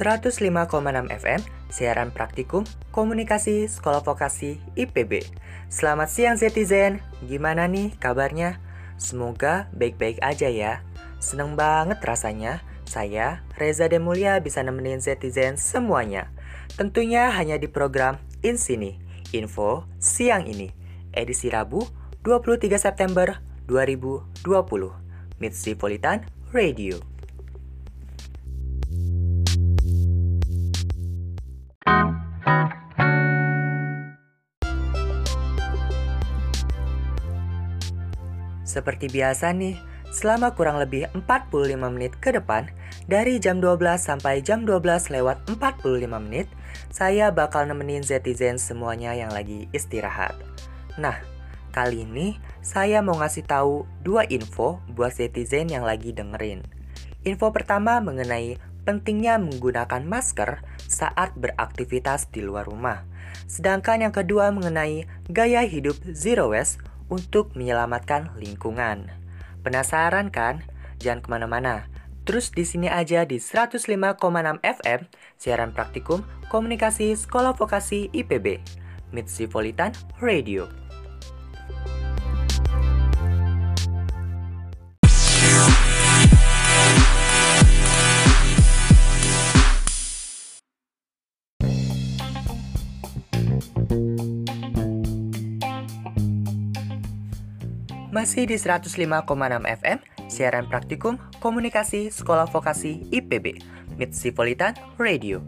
105,6 FM, siaran praktikum komunikasi sekolah vokasi IPB. Selamat siang Zetizen, gimana nih kabarnya? Semoga baik-baik aja ya. Seneng banget rasanya, saya Reza Demulia bisa nemenin Zetizen semuanya. Tentunya hanya di program Insini, Info Siang ini, edisi Rabu 23 September 2020, Politan Radio. Seperti biasa nih, selama kurang lebih 45 menit ke depan, dari jam 12 sampai jam 12 lewat 45 menit, saya bakal nemenin Zetizen semuanya yang lagi istirahat. Nah, kali ini saya mau ngasih tahu dua info buat Zetizen yang lagi dengerin. Info pertama mengenai pentingnya menggunakan masker saat beraktivitas di luar rumah. Sedangkan yang kedua mengenai gaya hidup zero waste untuk menyelamatkan lingkungan. Penasaran kan? Jangan ke mana-mana. Terus di sini aja di 105,6 FM, siaran praktikum komunikasi Sekolah Vokasi IPB, Mitsipolitan Radio. Masih di 105,6 FM, siaran praktikum komunikasi Sekolah Vokasi IPB, Mitsipolitan Radio.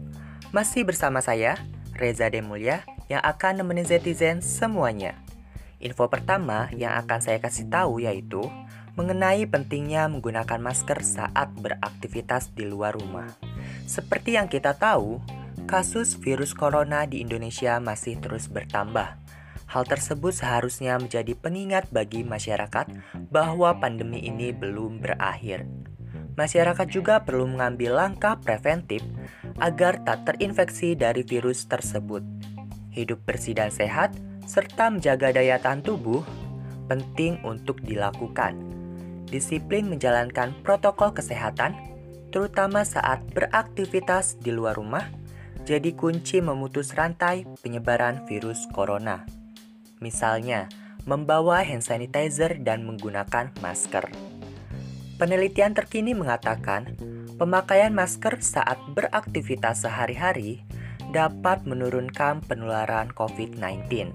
Masih bersama saya, Reza Demulya, yang akan nemenin Zetizen semuanya. Info pertama yang akan saya kasih tahu yaitu mengenai pentingnya menggunakan masker saat beraktivitas di luar rumah. Seperti yang kita tahu, kasus virus corona di Indonesia masih terus bertambah Hal tersebut seharusnya menjadi pengingat bagi masyarakat bahwa pandemi ini belum berakhir. Masyarakat juga perlu mengambil langkah preventif agar tak terinfeksi dari virus tersebut. Hidup bersih dan sehat, serta menjaga daya tahan tubuh penting untuk dilakukan. Disiplin menjalankan protokol kesehatan, terutama saat beraktivitas di luar rumah, jadi kunci memutus rantai penyebaran virus corona misalnya membawa hand sanitizer dan menggunakan masker. Penelitian terkini mengatakan, pemakaian masker saat beraktivitas sehari-hari dapat menurunkan penularan COVID-19,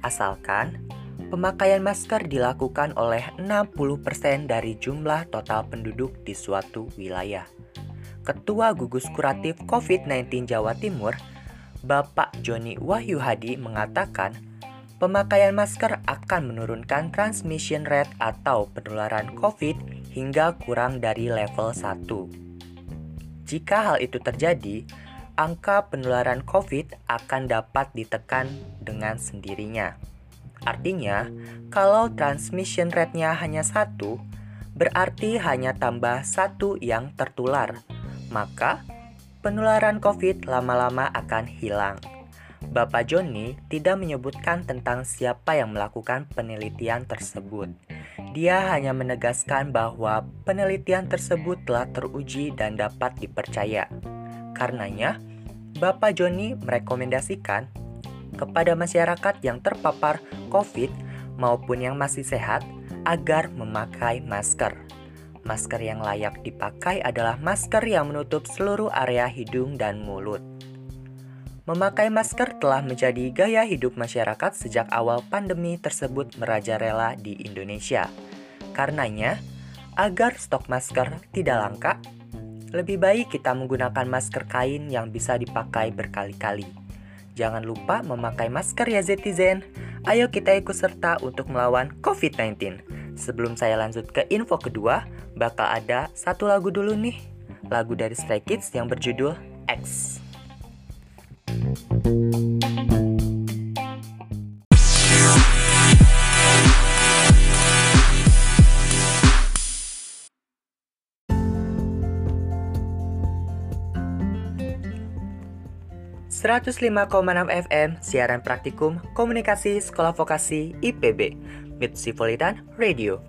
asalkan pemakaian masker dilakukan oleh 60% dari jumlah total penduduk di suatu wilayah. Ketua Gugus Kuratif COVID-19 Jawa Timur, Bapak Joni Wahyu Hadi mengatakan, pemakaian masker akan menurunkan transmission rate atau penularan COVID hingga kurang dari level 1. Jika hal itu terjadi, angka penularan COVID akan dapat ditekan dengan sendirinya. Artinya, kalau transmission rate-nya hanya satu, berarti hanya tambah satu yang tertular, maka penularan COVID lama-lama akan hilang. Bapak Joni tidak menyebutkan tentang siapa yang melakukan penelitian tersebut. Dia hanya menegaskan bahwa penelitian tersebut telah teruji dan dapat dipercaya. Karenanya, Bapak Joni merekomendasikan kepada masyarakat yang terpapar COVID maupun yang masih sehat agar memakai masker. Masker yang layak dipakai adalah masker yang menutup seluruh area hidung dan mulut. Memakai masker telah menjadi gaya hidup masyarakat sejak awal pandemi tersebut merajalela di Indonesia. Karenanya, agar stok masker tidak langka, lebih baik kita menggunakan masker kain yang bisa dipakai berkali-kali. Jangan lupa memakai masker ya Zetizen. Ayo kita ikut serta untuk melawan COVID-19. Sebelum saya lanjut ke info kedua, bakal ada satu lagu dulu nih. Lagu dari Stray Kids yang berjudul X. 105,6 FM siaran praktikum komunikasi sekolah vokasi IPB Mitsipolitan Radio.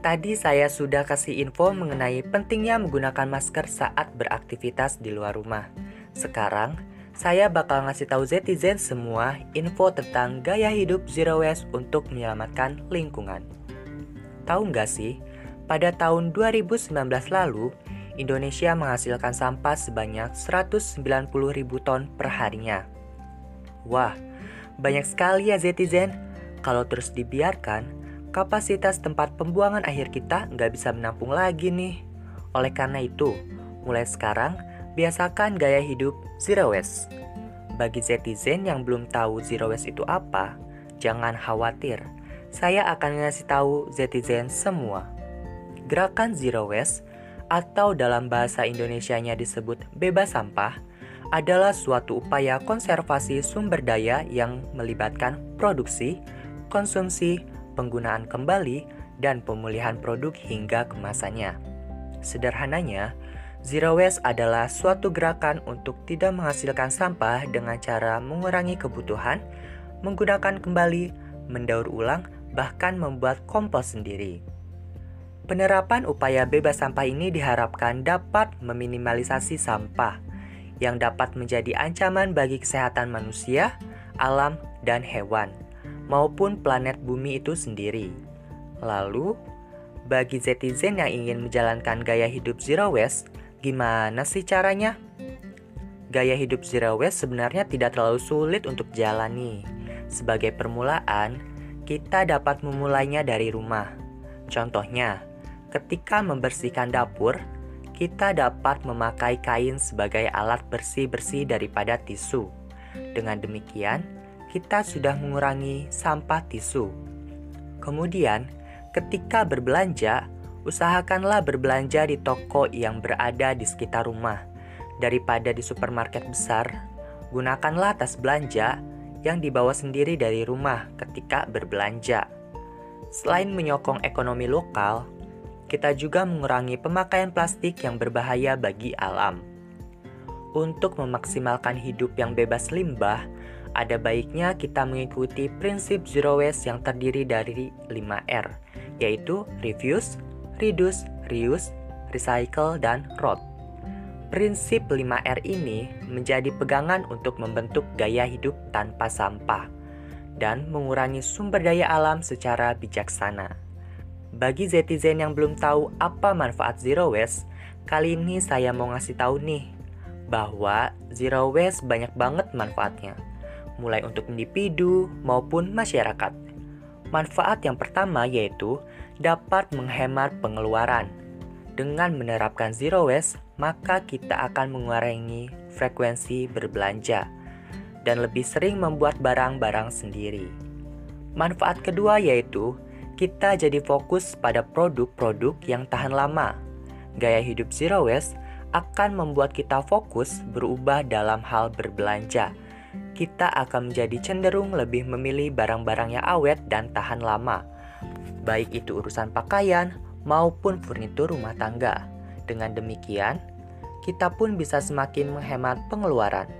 Tadi saya sudah kasih info mengenai pentingnya menggunakan masker saat beraktivitas di luar rumah. Sekarang, saya bakal ngasih tahu Zetizen semua info tentang gaya hidup zero waste untuk menyelamatkan lingkungan. Tahu nggak sih, pada tahun 2019 lalu, Indonesia menghasilkan sampah sebanyak 190 ribu ton per harinya. Wah, banyak sekali ya Zetizen. Kalau terus dibiarkan, kapasitas tempat pembuangan akhir kita nggak bisa menampung lagi nih. Oleh karena itu, mulai sekarang, biasakan gaya hidup zero waste. Bagi netizen yang belum tahu zero waste itu apa, jangan khawatir. Saya akan ngasih tahu netizen semua. Gerakan zero waste atau dalam bahasa Indonesianya disebut bebas sampah adalah suatu upaya konservasi sumber daya yang melibatkan produksi, konsumsi, penggunaan kembali, dan pemulihan produk hingga kemasannya. Sederhananya, Zero waste adalah suatu gerakan untuk tidak menghasilkan sampah dengan cara mengurangi kebutuhan, menggunakan kembali, mendaur ulang, bahkan membuat kompos sendiri. Penerapan upaya bebas sampah ini diharapkan dapat meminimalisasi sampah yang dapat menjadi ancaman bagi kesehatan manusia, alam, dan hewan maupun planet bumi itu sendiri. Lalu, bagi zetizen yang ingin menjalankan gaya hidup zero waste, gimana sih caranya? Gaya hidup zero waste sebenarnya tidak terlalu sulit untuk jalani. Sebagai permulaan, kita dapat memulainya dari rumah. Contohnya, ketika membersihkan dapur, kita dapat memakai kain sebagai alat bersih-bersih daripada tisu. Dengan demikian, kita sudah mengurangi sampah tisu. Kemudian, ketika berbelanja, usahakanlah berbelanja di toko yang berada di sekitar rumah. Daripada di supermarket besar, gunakanlah tas belanja yang dibawa sendiri dari rumah ketika berbelanja. Selain menyokong ekonomi lokal, kita juga mengurangi pemakaian plastik yang berbahaya bagi alam. Untuk memaksimalkan hidup yang bebas limbah, ada baiknya kita mengikuti prinsip zero waste yang terdiri dari 5R, yaitu refuse, reduce, reuse, recycle, dan road. Prinsip 5R ini menjadi pegangan untuk membentuk gaya hidup tanpa sampah dan mengurangi sumber daya alam secara bijaksana. Bagi zetizen yang belum tahu apa manfaat zero waste, kali ini saya mau ngasih tahu nih bahwa zero waste banyak banget manfaatnya mulai untuk individu maupun masyarakat. Manfaat yang pertama yaitu dapat menghemat pengeluaran. Dengan menerapkan zero waste, maka kita akan mengurangi frekuensi berbelanja dan lebih sering membuat barang-barang sendiri. Manfaat kedua yaitu kita jadi fokus pada produk-produk yang tahan lama. Gaya hidup zero waste akan membuat kita fokus berubah dalam hal berbelanja kita akan menjadi cenderung lebih memilih barang-barang yang awet dan tahan lama, baik itu urusan pakaian maupun furnitur rumah tangga. Dengan demikian, kita pun bisa semakin menghemat pengeluaran.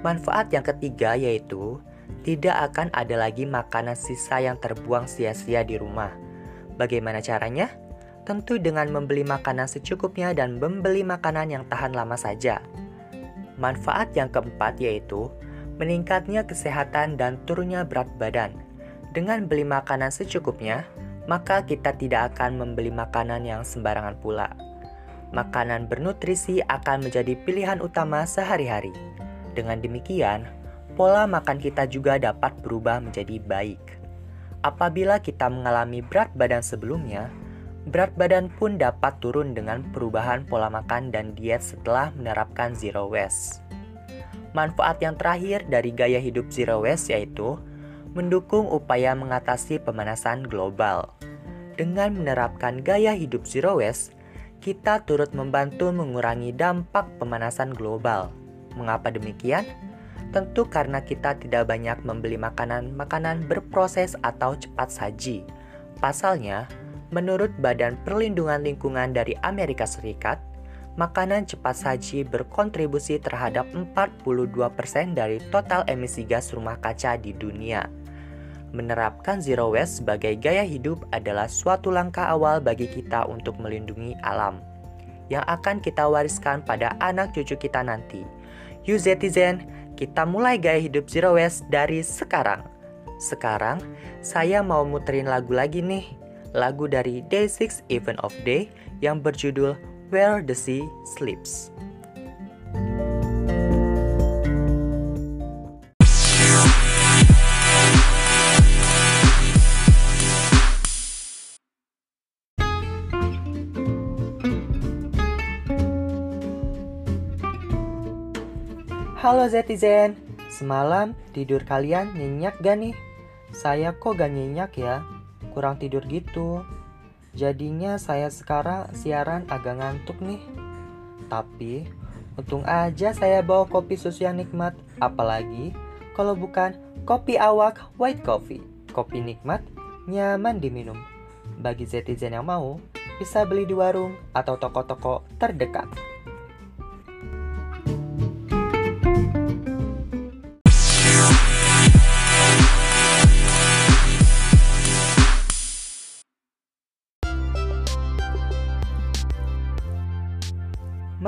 Manfaat yang ketiga yaitu tidak akan ada lagi makanan sisa yang terbuang sia-sia di rumah. Bagaimana caranya? Tentu dengan membeli makanan secukupnya dan membeli makanan yang tahan lama saja. Manfaat yang keempat yaitu meningkatnya kesehatan dan turunnya berat badan. Dengan beli makanan secukupnya, maka kita tidak akan membeli makanan yang sembarangan pula. Makanan bernutrisi akan menjadi pilihan utama sehari-hari. Dengan demikian, pola makan kita juga dapat berubah menjadi baik. Apabila kita mengalami berat badan sebelumnya, berat badan pun dapat turun dengan perubahan pola makan dan diet setelah menerapkan zero waste. Manfaat yang terakhir dari gaya hidup zero waste yaitu mendukung upaya mengatasi pemanasan global. Dengan menerapkan gaya hidup zero waste, kita turut membantu mengurangi dampak pemanasan global. Mengapa demikian? Tentu karena kita tidak banyak membeli makanan-makanan berproses atau cepat saji. Pasalnya, menurut Badan Perlindungan Lingkungan dari Amerika Serikat, makanan cepat saji berkontribusi terhadap 42% dari total emisi gas rumah kaca di dunia. menerapkan zero waste sebagai gaya hidup adalah suatu langkah awal bagi kita untuk melindungi alam yang akan kita wariskan pada anak cucu kita nanti. You Zetizen, kita mulai gaya hidup zero waste dari sekarang. Sekarang, saya mau muterin lagu lagi nih. Lagu dari Day 6 Event of Day yang berjudul Where the Sea Sleeps. Halo Zetizen, semalam tidur kalian nyenyak gak nih? Saya kok gak nyenyak ya? Kurang tidur gitu. Jadinya saya sekarang siaran agak ngantuk nih. Tapi untung aja saya bawa kopi susu yang nikmat, apalagi kalau bukan kopi awak white coffee. Kopi nikmat, nyaman diminum. Bagi Zetizen yang mau, bisa beli di warung atau toko-toko terdekat.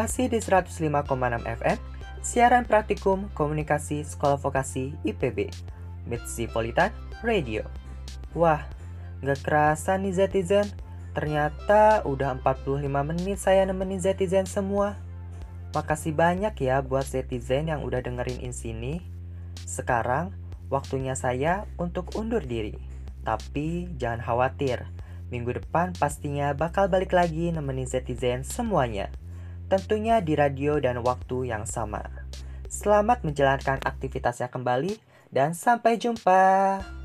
Masih di 105,6 FM, siaran praktikum komunikasi sekolah vokasi IPB, Politan Radio. Wah, gak kerasa nih Zetizen, ternyata udah 45 menit saya nemenin Zetizen semua. Makasih banyak ya buat Zetizen yang udah dengerin in sini. Sekarang, waktunya saya untuk undur diri. Tapi jangan khawatir, minggu depan pastinya bakal balik lagi nemenin Zetizen semuanya tentunya di radio dan waktu yang sama. Selamat menjalankan aktivitasnya kembali, dan sampai jumpa.